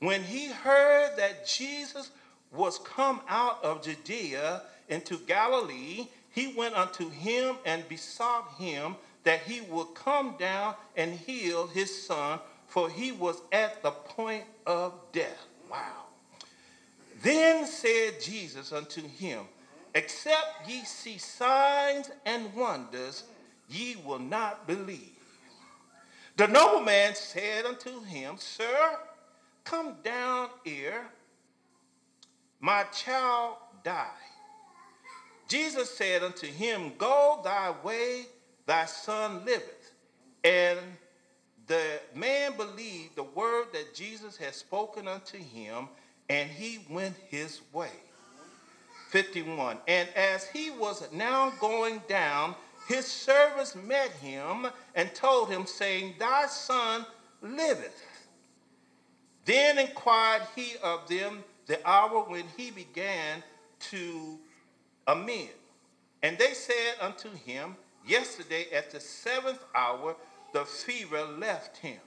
When he heard that Jesus was come out of Judea into Galilee, he went unto him and besought him that he would come down and heal his son, for he was at the point of death. Wow. Then said Jesus unto him, Except ye see signs and wonders, ye will not believe. The nobleman said unto him, Sir, come down here. My child died. Jesus said unto him, Go thy way, thy son liveth. And the man believed the word that Jesus had spoken unto him, and he went his way. 51. And as he was now going down, his servants met him and told him, saying, Thy son liveth. Then inquired he of them the hour when he began to amend. And they said unto him, Yesterday at the seventh hour the fever left him.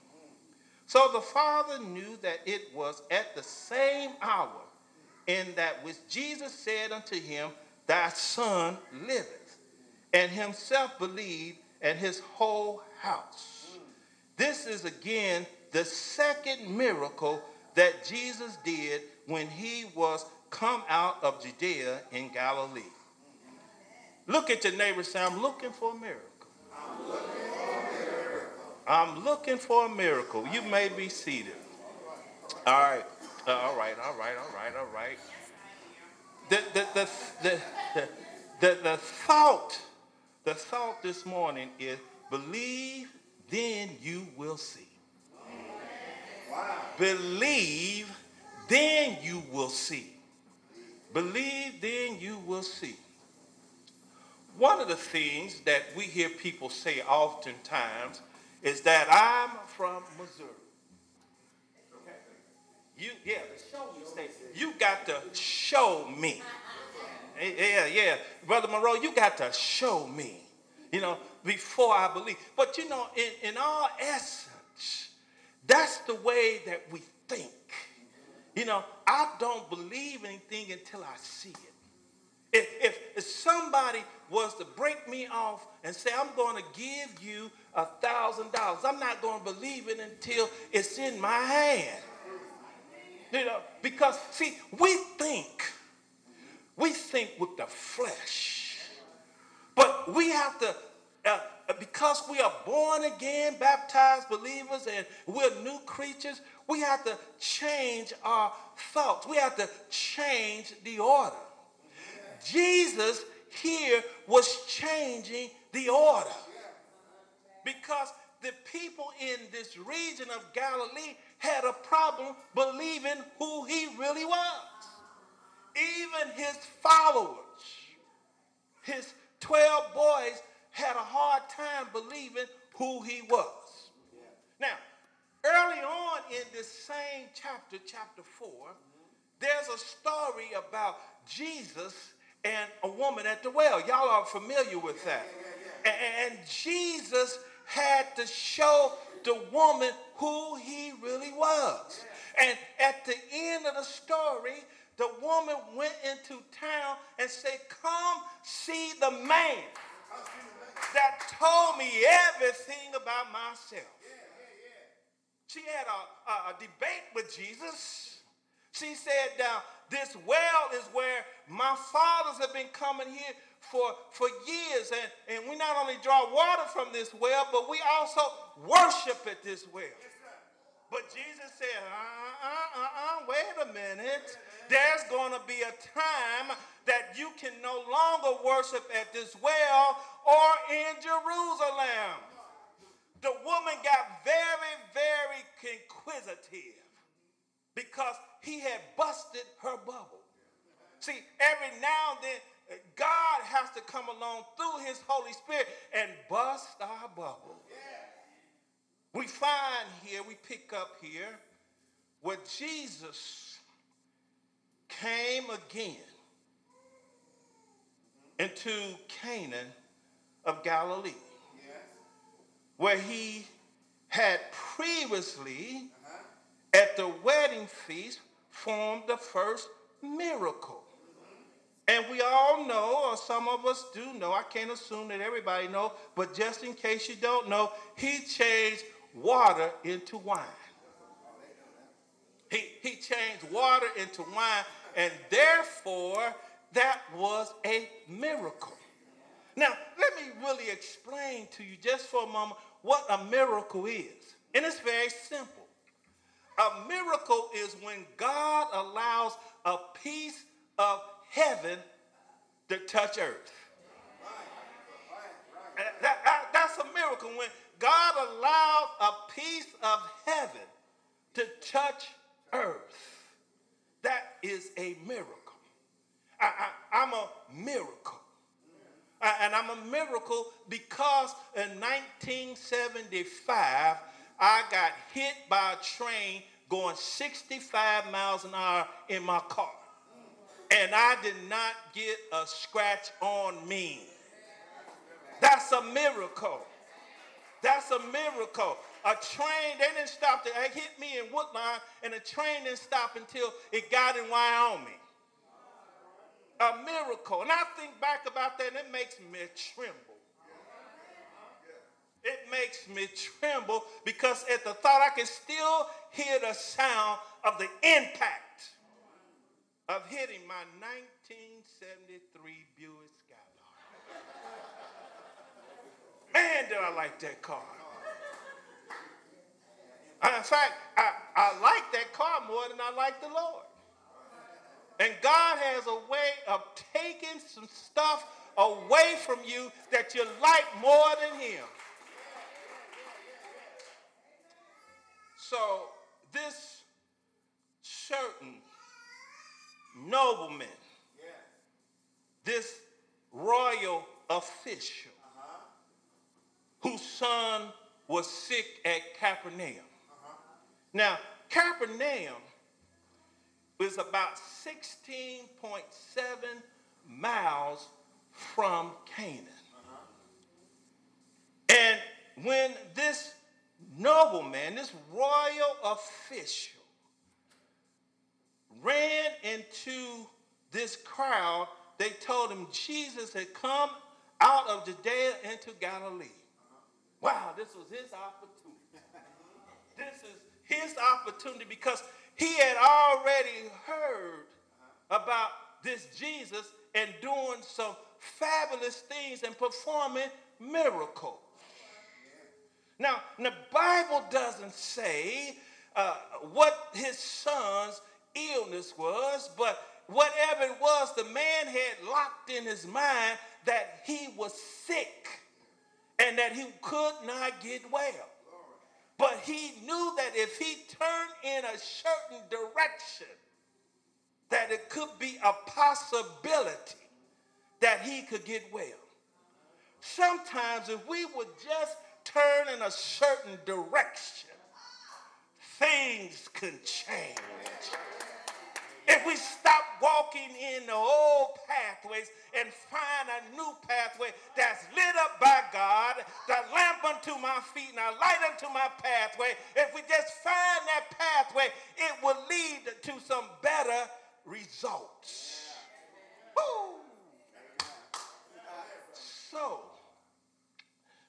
So the father knew that it was at the same hour in that which Jesus said unto him, Thy son liveth, and himself believed, and his whole house. This is again the second miracle that Jesus did when he was come out of Judea in Galilee. Look at your neighbor say, I'm looking for a miracle. I'm looking for a miracle. I'm looking for a miracle. You may be seated. All right. Uh, all right, all right, all right, all right. The, the, the, the, the, the, the thought, the thought this morning is believe, then you will see. Believe, then you will see. Believe, then you will see. One of the things that we hear people say oftentimes is that I'm from Missouri. You, yeah, You got to show me. Yeah, yeah. Brother Monroe, you got to show me, you know, before I believe. But, you know, in, in all essence, that's the way that we think. You know, I don't believe anything until I see it. If, if, if somebody was to break me off and say, I'm going to give you a thousand dollars, I'm not going to believe it until it's in my hand. You know, because see, we think, we think with the flesh, but we have to, uh, because we are born again, baptized believers, and we're new creatures, we have to change our thoughts. We have to change the order. Jesus here was changing the order because the people in this region of Galilee had a problem believing who he really was. Even his followers, his 12 boys, had a hard time believing who he was. Now, early on in this same chapter, chapter 4, there's a story about Jesus and a woman at the well. Y'all are familiar with that. And Jesus had to show the woman who he really was. And at the end of the story, the woman went into town and said, Come see the man that told me everything about myself. She had a, a, a debate with Jesus. She said, Now, this well is where my fathers have been coming here for, for years. And, and we not only draw water from this well, but we also worship at this well. But Jesus said, uh uh uh uh, wait a minute. There's going to be a time that you can no longer worship at this well or in Jerusalem. The woman got very, very inquisitive because he had busted her bubble. See, every now and then, God has to come along through his Holy Spirit and bust our bubble. We find here, we pick up here, where Jesus came again into Canaan of Galilee, Yes. where he had previously Uh-huh. at the wedding feast formed the first miracle. And we all know, or some of us do know, I can't assume that everybody know, but just in case you don't know, he changed water into wine. He, he changed water into wine, and therefore that was a miracle. Now, let me really explain to you just for a moment what a miracle is. And it's very simple. A miracle is when God allows a piece of heaven to touch earth. That- that- that's a miracle when God allows a piece of heaven to touch earth. That is a miracle. I, am a miracle. I- and I'm a miracle because in 1975, I got hit by a train going 65 miles an hour in my car. And I did not get a scratch on me. That's a miracle. That's a miracle. A train, they didn't stop. It hit me in Woodlawn, and the train didn't stop until it got in Wyoming. A miracle. And I think back about that, and it makes me tremble. It makes me tremble because at the thought I can still hear the sound of the impact of hitting my 1973 Buick Man, did I like that car. In fact, I, I like that car more than I like the Lord. And God has a way of taking some stuff away from you that you like more than Him. So, this certain nobleman, this royal official, whose son was sick at Capernaum. Now, Capernaum is about 16.7 miles from Canaan. And when this nobleman, this royal official, ran into this crowd, they told him Jesus had come out of Judea into Galilee. Wow, this was his opportunity. This is his opportunity because he had already heard about this Jesus and doing some fabulous things and performing miracles. Now, the Bible doesn't say uh, what his son's illness was, but whatever it was, the man had locked in his mind that he was sick and that he could not get well. But he knew that if he turned in a certain direction, that it could be a possibility that he could get well. Sometimes if we would just turn in a certain direction, things can change. If we stop walking in the old pathways and find a new pathway that's God, the lamp unto my feet and a light unto my pathway, if we just find that pathway, it will lead to some better results. Woo! So,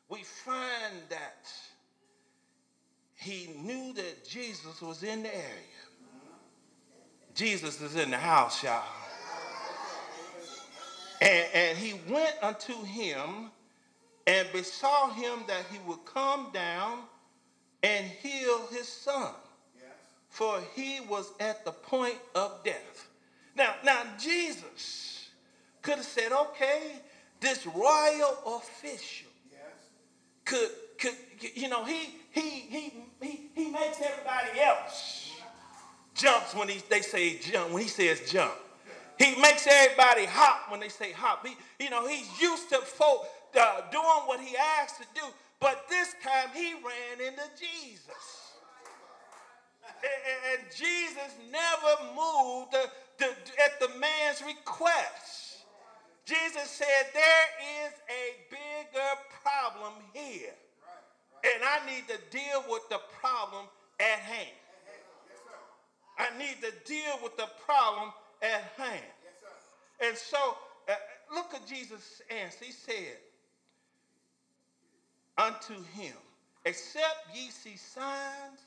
we find that he knew that Jesus was in the area. Jesus is in the house, y'all. And, and he went unto him and besought him that he would come down and heal his son, for he was at the point of death. Now, now Jesus could have said, okay, this royal official could, could you know, he, he, he, he, he makes everybody else jumps when he, they say jump, when he says jump. He makes everybody hop when they say hop. He, you know, he's used to folk uh, doing what he asked to do, but this time he ran into Jesus. And, and Jesus never moved at the man's request. Jesus said, There is a bigger problem here. And I need to deal with the problem at hand. I need to deal with the problem at hand. And so, uh, look at Jesus' answer. He said, Unto him, except ye see signs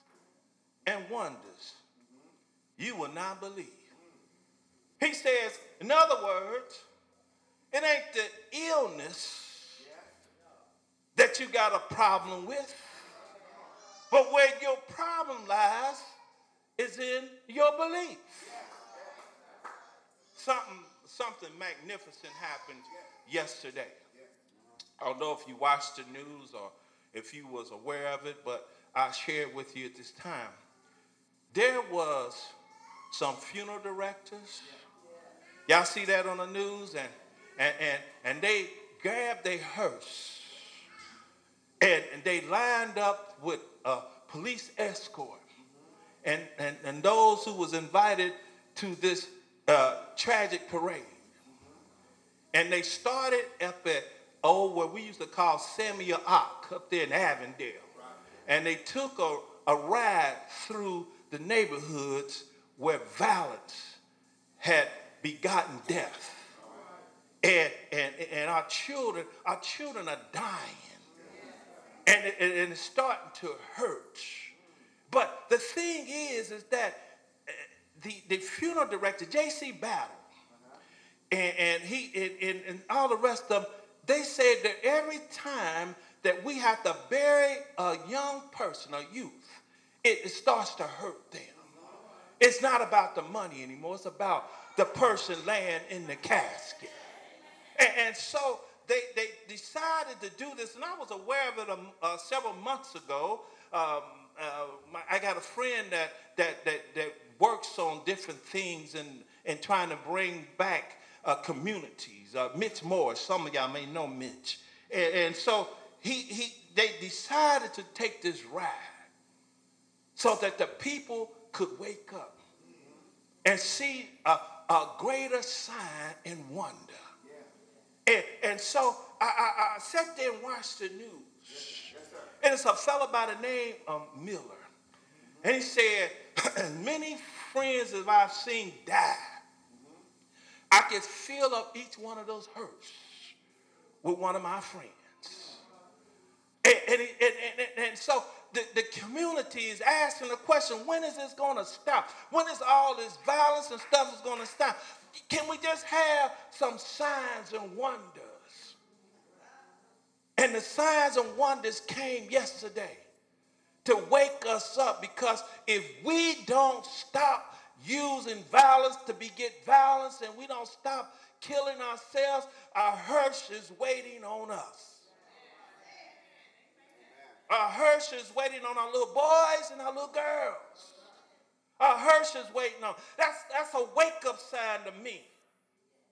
and wonders, you will not believe. He says, in other words, it ain't the illness that you got a problem with, but where your problem lies is in your belief. Something, something magnificent happened yesterday. I don't know if you watched the news or if you was aware of it, but I'll share it with you at this time. There was some funeral directors. Y'all see that on the news? And, and, and, and they grabbed their hearse and, and they lined up with a police escort. And, and, and those who was invited to this uh, tragic parade. And they started up at, oh, what we used to call Samuel Ock, up there in Avondale. And they took a, a ride through the neighborhoods where violence had begotten death. And, and, and our children, our children are dying. And, it, and it's starting to hurt. But the thing is, is that uh, the, the funeral director, J.C. Battle, and, and he and, and all the rest of them, they said that every time that we have to bury a young person, a youth, it, it starts to hurt them. It's not about the money anymore. It's about the person laying in the casket. And, and so they, they decided to do this, and I was aware of it um, uh, several months ago. Um, uh, my, I got a friend that, that, that, that works on different things and, and trying to bring back uh, communities. Uh, Mitch Morris, some of y'all may know Mitch. And, and so he, he, they decided to take this ride so that the people could wake up and see a, a greater sign and wonder. And, and so I, I, I, sat there and watched the news. and it's a fellow by the name of Miller. And he said, many friends that I've seen die, I could fill up each one of those hurts with one of my friends. And, and, and, and, and so the, the community is asking the question, when is this going to stop? When is all this violence and stuff is going to stop? Can we just have some signs and wonders? And the signs and wonders came yesterday to wake us up because if we don't stop using violence to beget violence and we don't stop killing ourselves, our hearse is waiting on us. Our hearse is waiting on our little boys and our little girls. Our hearse is waiting on. That's, that's a wake up sign to me.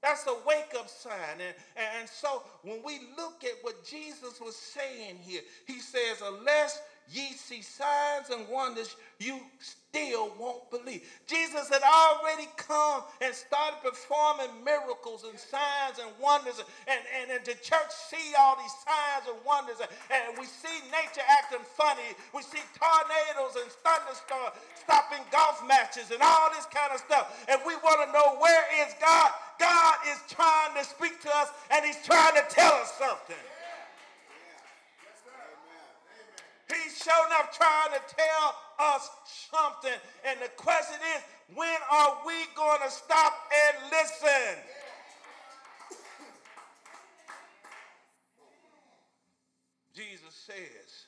That's a wake up sign. And, and so when we look at what Jesus was saying here, he says, unless ye see signs and wonders, you still won't believe. Jesus had already come and started performing miracles and signs and wonders. And, and, and the church see all these signs and wonders. And we see nature acting funny. We see tornadoes and thunderstorms stopping golf matches and all this kind of stuff. And we want to know where is God? God is trying to speak to us and he's trying to tell us something. He's showing up trying to tell us something. And the question is, when are we going to stop and listen? Jesus says,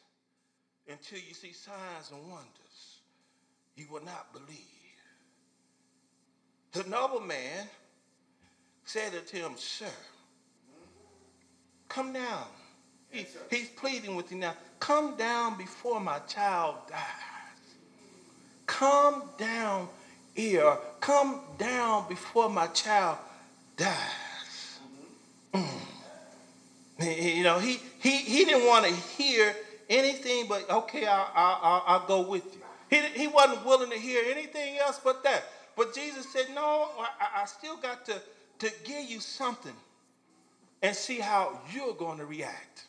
until you see signs and wonders, you will not believe. The nobleman said to him, Sir, come down he, he's pleading with you now. Come down before my child dies. Come down here. Come down before my child dies. Mm. You know, he, he, he didn't want to hear anything but, okay, I'll, I'll, I'll go with you. He, he wasn't willing to hear anything else but that. But Jesus said, No, I, I still got to, to give you something and see how you're going to react.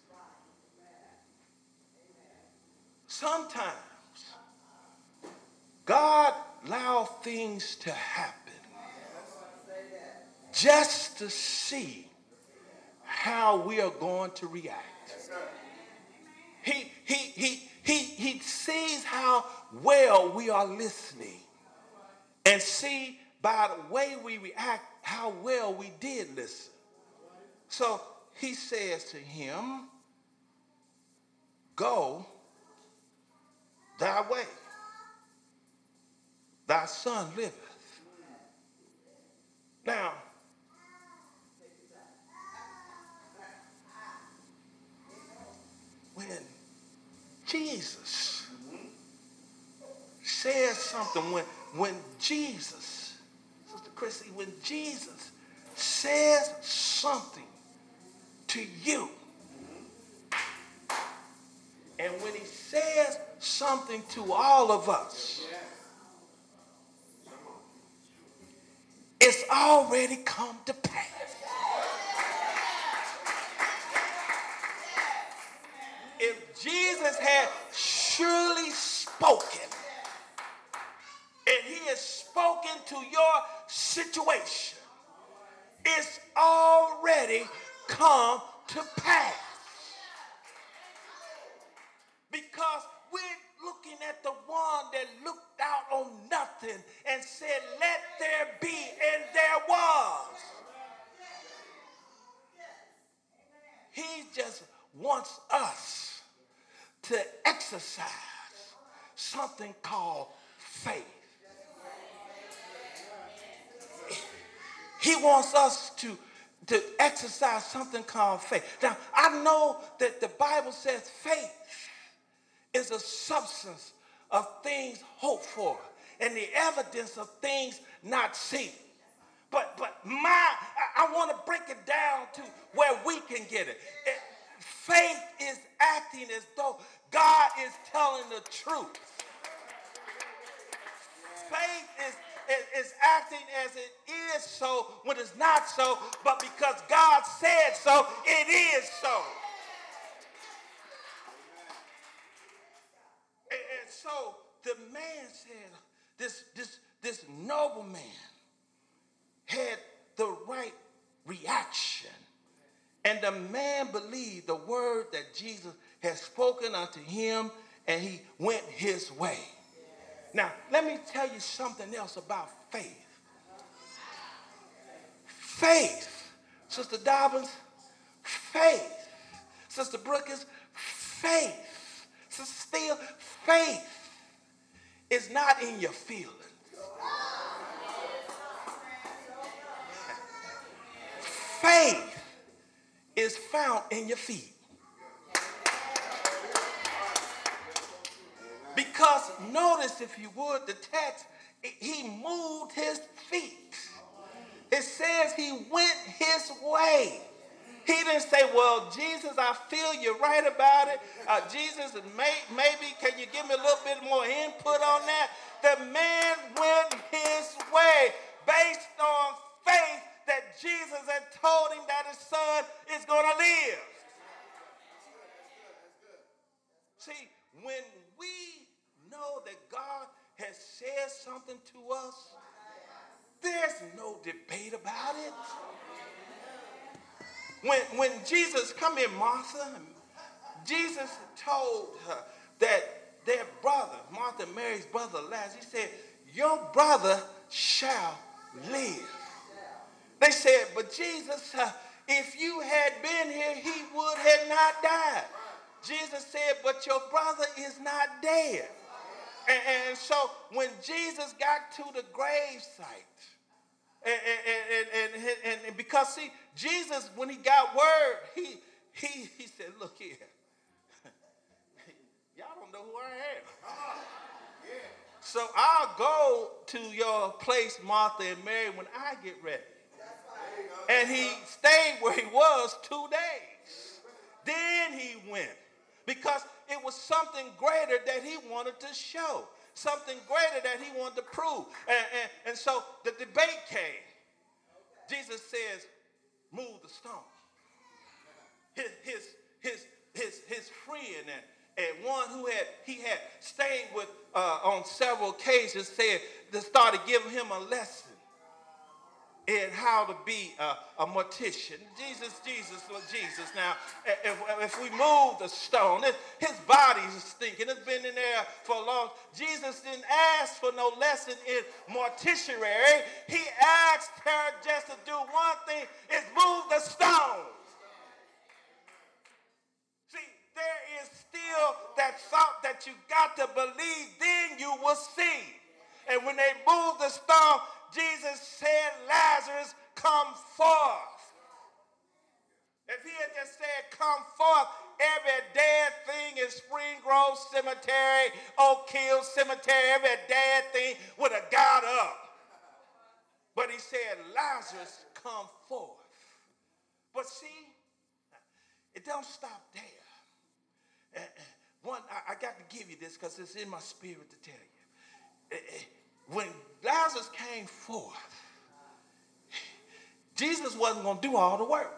Sometimes God allows things to happen just to see how we are going to react. He, he, he, he, he sees how well we are listening and see by the way we react how well we did listen. So he says to him, Go thy way. Thy son liveth. Now, when Jesus says something, when, when Jesus, Sister Chrissy, when Jesus says something to you, and when he says something to all of us, it's already come to pass. If Jesus had surely spoken, and he has spoken to your situation, it's already come to pass. Because we're looking at the one that looked out on nothing and said, Let there be, and there was. He just wants us to exercise something called faith. He wants us to, to exercise something called faith. Now, I know that the Bible says faith is a substance of things hoped for and the evidence of things not seen. But but my I, I want to break it down to where we can get it. it. Faith is acting as though God is telling the truth. Faith is, is acting as it is so when it's not so, but because God said so, it is so. And, and so the said, this, this, this noble man had the right reaction. And the man believed the word that Jesus had spoken unto him, and he went his way. Now, let me tell you something else about faith. Faith, Sister Dobbins, faith. Sister Brookins, faith. Sister Steele, faith is not in your feelings. Faith is found in your feet. Because notice, if you would, the text, he moved his feet. It says he went his way. He didn't say, Well, Jesus, I feel you're right about it. Uh, Jesus, may, maybe can you give me a little bit more input on that? The man went his way based on faith that Jesus had told him that his son is going to live. See, when we know that God has said something to us, there's no debate about it. When, when Jesus, come in, Martha, Jesus told her that their brother, Martha Mary's brother Lazarus, he said, Your brother shall live. They said, But Jesus, uh, if you had been here, he would have not died. Jesus said, But your brother is not dead. And, and so when Jesus got to the grave site, and, and, and, and, because see, Jesus, when he got word, he, he, he said, look here. Y'all don't know who I am. Uh-huh. So I'll go to your place, Martha and Mary, when I get ready. And he stayed where he was two days. Then he went because it was something greater that he wanted to show. Something greater that he wanted to prove. And, and, and so the debate came. Jesus says, move the stone. His, his, his, his, his friend and, and one who had he had stayed with uh, on several occasions said started giving him a lesson in how to be a, a mortician. Jesus, Jesus, Lord Jesus. Now, if, if we move the stone, his body is stinking. It's been in there for a long Jesus didn't ask for no lesson in morticianry. He asked her just to do one thing, is move the stone. See, there is still that thought that you got to believe, then you will see. And when they moved the stone, Jesus said, Lazarus, come forth. If he had just said, come forth, every dead thing in Spring Grove Cemetery, Oak Hill Cemetery, every dead thing would have got up. But he said, Lazarus, come forth. But see, it don't stop there. Uh, uh, one, I, got to give you this because it's in my spirit to tell you uh, when Lazarus came forth, Jesus wasn't going to do all the work.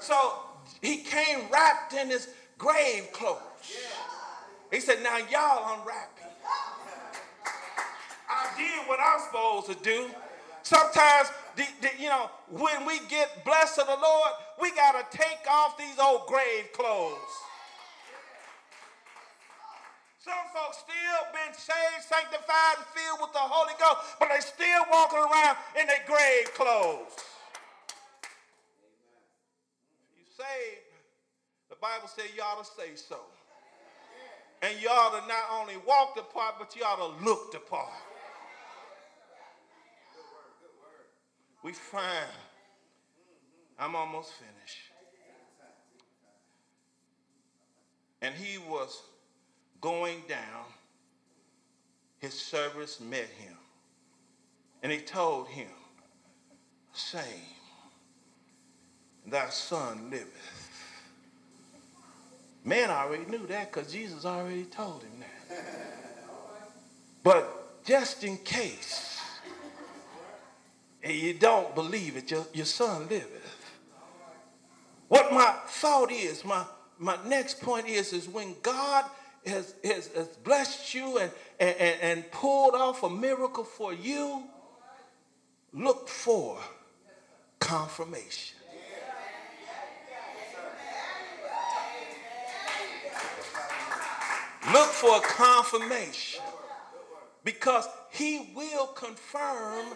So he came wrapped in his grave clothes. He said, Now y'all unwrap him. I did what I'm supposed to do. Sometimes the, the, you know, when we get blessed of the Lord, we got to take off these old grave clothes. Some folks still been saved, sanctified, and filled with the Holy Ghost, but they still walking around in their grave clothes. You saved, the Bible says you ought to say so. And you ought to not only walk the part, but you ought to look apart. the part. We fine. I'm almost finished. And he was going down. His servants met him. And he told him, saying, Thy son liveth. Man already knew that because Jesus already told him that. But just in case, and you don't believe it, your, your son liveth. What my thought is, my, my next point is, is when God has, has, has blessed you and, and, and pulled off a miracle for you, look for confirmation. Look for confirmation because he will confirm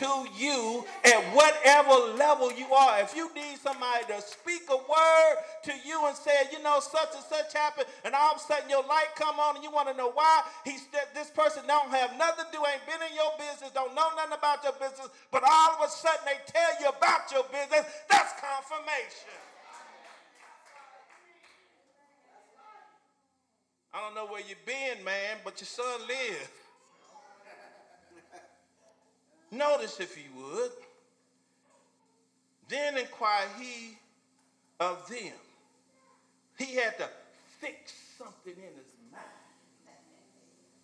to you at whatever level you are. If you need somebody to speak a word to you and say, you know, such and such happened, and all of a sudden your light come on and you want to know why, he this person don't have nothing to do, ain't been in your business, don't know nothing about your business, but all of a sudden they tell you about your business, that's confirmation. I don't know where you've been, man, but your son lives. Notice, if you would, then inquire he of them. He had to fix something in his mind.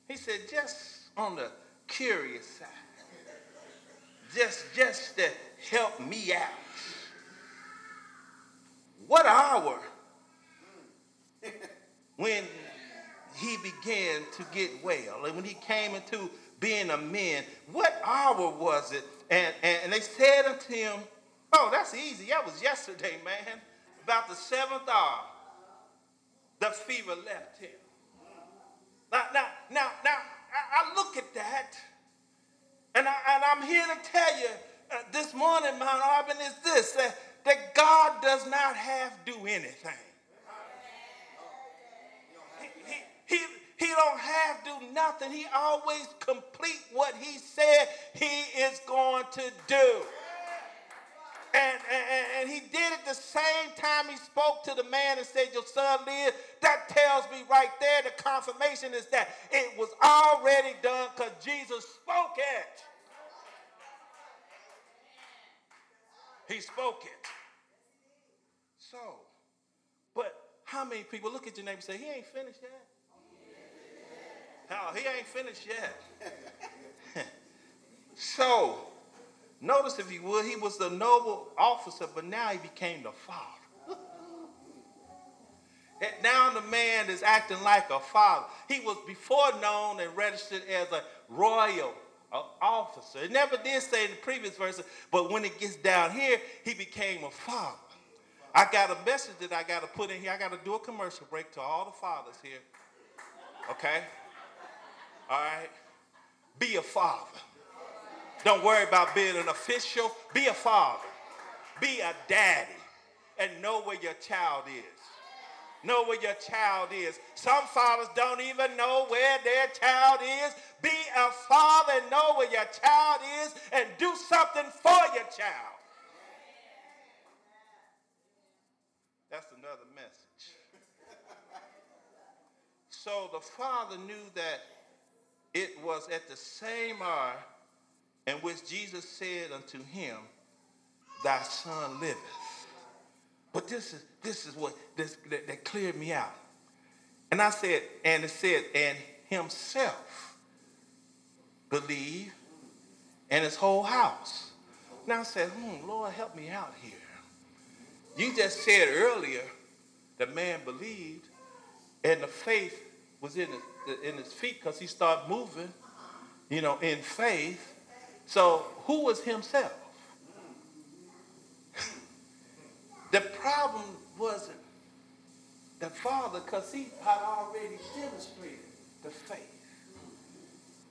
He said, just on the curious side, just, just to help me out. What hour when he began to get well, and when he came into being a man. What hour was it? And, and, and they said unto him, Oh, that's easy. That was yesterday, man. About the seventh hour, the fever left him. Now, now, now, now I, I look at that, and, I, and I'm here to tell you uh, this morning, Mount Auburn, is this that, that God does not have to do anything. He, he, he, he don't have to do nothing. He always complete what he said he is going to do. And, and, and, he did it the same time he spoke to the man and said, Your son lives. That tells me right there the confirmation is that it was already done because Jesus spoke it. He spoke it. So, but how many people look at your neighbor and say, he ain't finished yet? Oh, he ain't finished yet. so, notice if you would, he was the noble officer, but now he became the father. And now the man is acting like a father. He was before known and registered as a royal officer. It never did say in the previous verse, but when it gets down here, he became a father. I got a message that I got to put in here. I got to do a commercial break to all the fathers here. Okay? All right? Be a father. Don't worry about being an official. Be a father. Be a daddy. And know where your child is. Know where your child is. Some fathers don't even know where their child is. Be a father and know where your child is and do something for your child. That's another message. so the father knew that it was at the same hour in which Jesus said unto him, Thy son liveth. But this is this is what this that, that cleared me out. And I said, and it said, and himself believed, and his whole house. Now I said, hmm, Lord, help me out here. You just said earlier the man believed, and the faith was in his, in his feet because he started moving, you know, in faith. So who was himself? the problem wasn't the father because he had already demonstrated the faith.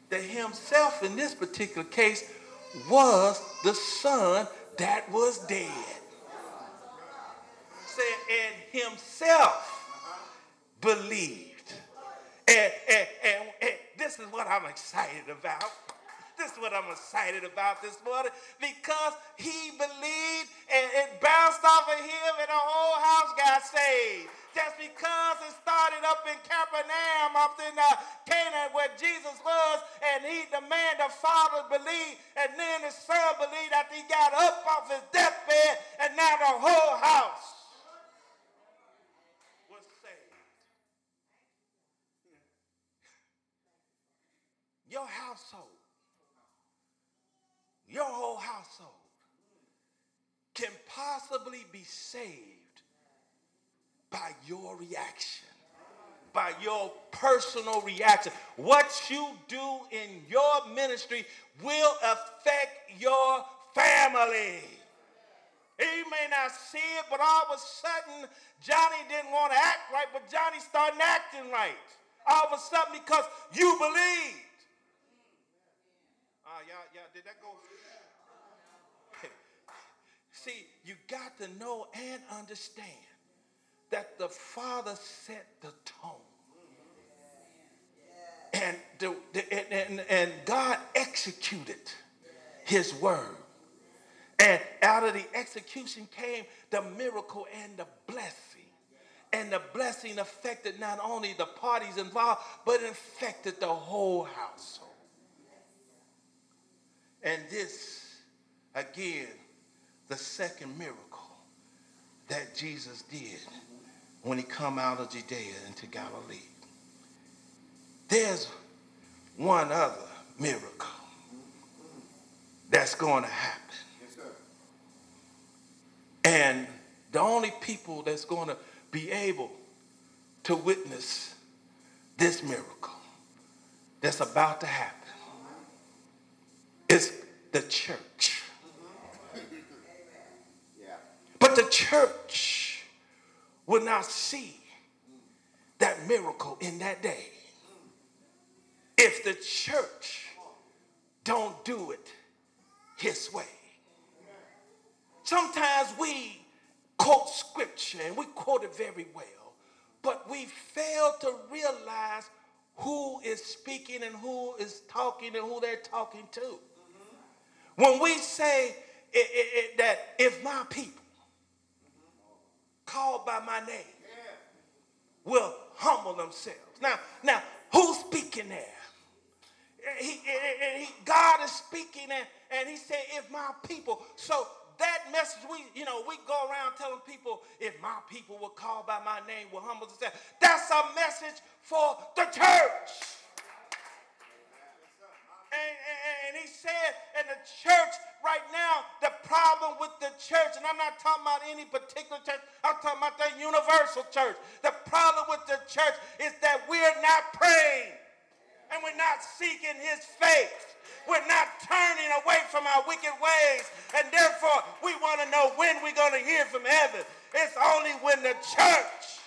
The himself in this particular case was the son that was dead said, and himself believed. And, and, and, this is what I'm excited about. This is what I'm excited about this morning because he believed and it bounced off of him and the whole house got saved. Just because it started up in Capernaum, up in uh, Canaan where Jesus was, and he, the man, the father believed, and then his son believed that he got up off his deathbed, and now the whole house your household, your whole household can possibly be saved by your reaction, by your personal reaction. What you do in your ministry will affect your family. He may not see it, but all of a sudden, Johnny didn't want to act right, but Johnny started acting right. All of a sudden, because you believe. Uh, y'all, y'all, did that go? See, you got to know and understand that the Father set the tone. And, the, the, and, and God executed his word. And out of the execution came the miracle and the blessing. And the blessing affected not only the parties involved, but affected the whole household. And this, again, the second miracle that Jesus did when he come out of Judea into Galilee. There's one other miracle that's going to happen. Yes, and the only people that's going to be able to witness this miracle that's about to happen is the church. But the church will not see that miracle in that day if the church don't do it his way. Sometimes we quote scripture and we quote it very well, but we fail to realize who is speaking and who is talking and who they're talking to. When we say it, it, it, that if my people called by my name will humble themselves. Now, now, who's speaking there? He, he, God is speaking and, and he said, if my people. So that message, we, you know, we go around telling people, if my people will call by my name, will humble themselves. That's a message for the church. And, he said in the church right now, the problem with the church, and I'm not talking about any particular church, I'm talking about the universal church. The problem with the church is that we're not praying and we're not seeking his face. We're not turning away from our wicked ways. And therefore, we want to know when we're going to hear from heaven. It's only when the church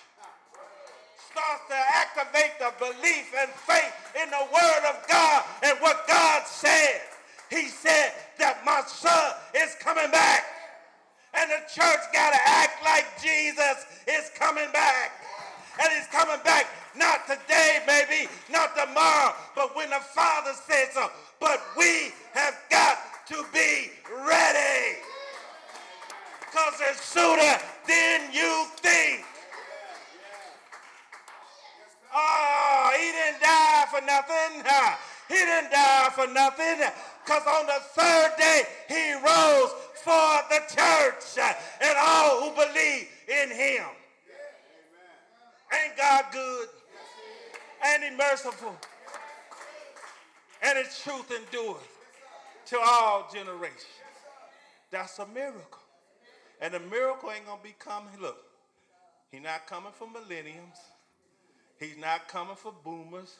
starts to activate the belief and faith in the word of God and what God said. He said that my son is coming back. And the church got to act like Jesus is coming back. And he's coming back not today, maybe, not tomorrow, but when the Father says so. But we have got to be ready. Because it's sooner than you think. Oh, he didn't die for nothing. He didn't die for nothing. Because on the third day, he rose for the church and all who believe in him. Ain't God good? Ain't he merciful? And his truth endureth to all generations. That's a miracle. And the miracle ain't to be coming. Look, he's not coming for millenniums. He's not coming for boomers,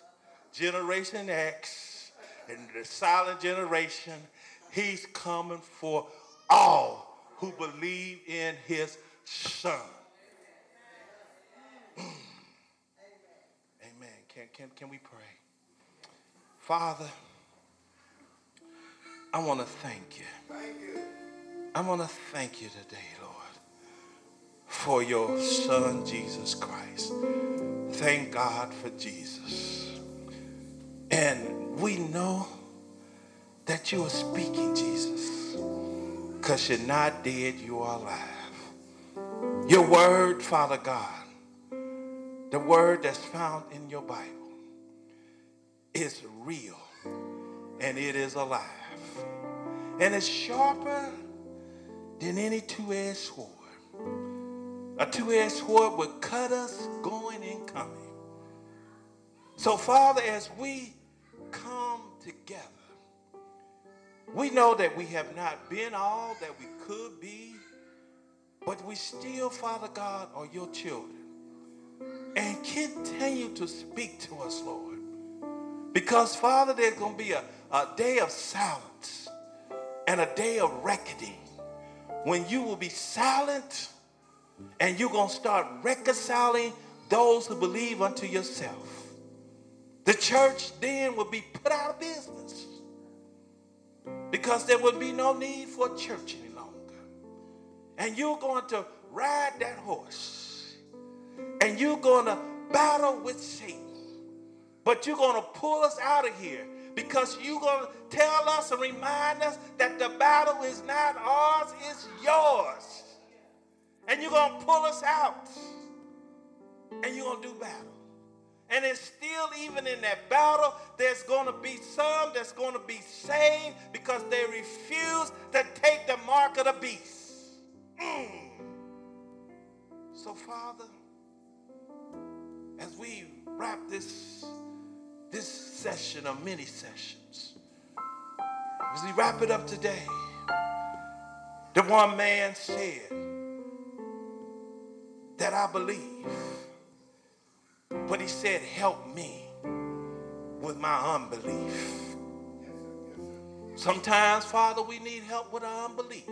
Generation X, and the silent generation. He's coming for all who believe in his son. Mm. Amen. Can, can, can we pray? Father, I want to thank you. Thank you. I want to thank you today, Lord, for your son, Jesus Christ. Thank God for Jesus. And we know that you are speaking, Jesus, because you're not dead, you are alive. Your word, Father God, the word that's found in your Bible, is real and it is alive. And it's sharper than any two-edged sword. A two-edged sword would cut us going and coming. So, Father, as we come together, we know that we have not been all that we could be, but we still, Father God, are your children. And continue to speak to us, Lord. Because, Father, there's going to be a, a day of silence and a day of reckoning when you will be silent and you're going to start reconciling those who believe unto yourself. The church then will be put out of business because there will be no need for a church any longer. And you're going to ride that horse and you're going to battle with Satan. But you're going to pull us out of here because you're going to tell us and remind us that the battle is not ours, it's yours. And you're going to pull us out and you're going to do battle. And it's still, even in that battle, there's going to be some that's going to be saved because they refuse to take the mark of the beast. Mm. So, Father, as we wrap this this session of many sessions. As we wrap it up today, the one man said that I believe, but he said, Help me with my unbelief. Sometimes, Father, we need help with our unbelief.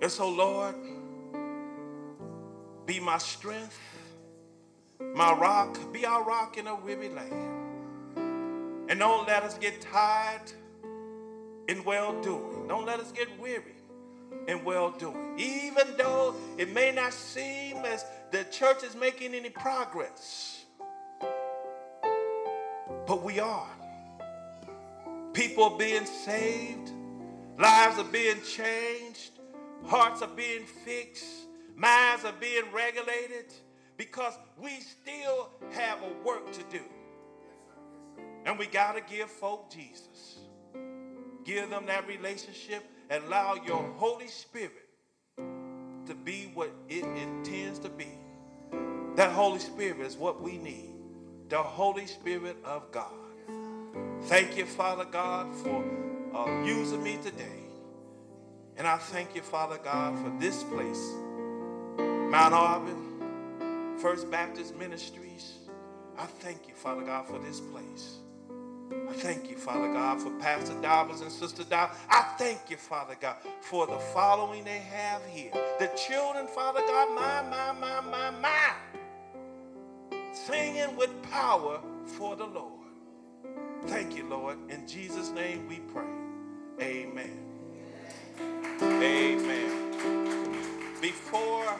And so, Lord, be my strength my rock, be our rock in a weary land. And don't let us get tired in well doing. Don't let us get weary in well doing. Even though it may not seem as the church is making any progress, but we are. People are being saved, lives are being changed, hearts are being fixed, minds are being regulated because we still have a work to do. And we got to give folk Jesus. Give them that relationship and allow your Holy Spirit to be what it intends to be. That Holy Spirit is what we need. The Holy Spirit of God. Thank you, Father God, for uh, using me today. And I thank you, Father God, for this place, Mount Auburn, First Baptist Ministries. I thank you, Father God, for this place. I thank you, Father God, for Pastor Dobbins and Sister Dobbins. I thank you, Father God, for the following they have here. The children, Father God, my, my, my, my, my, singing with power for the Lord. Thank you, Lord. In Jesus' name we pray. Amen. Amen. Before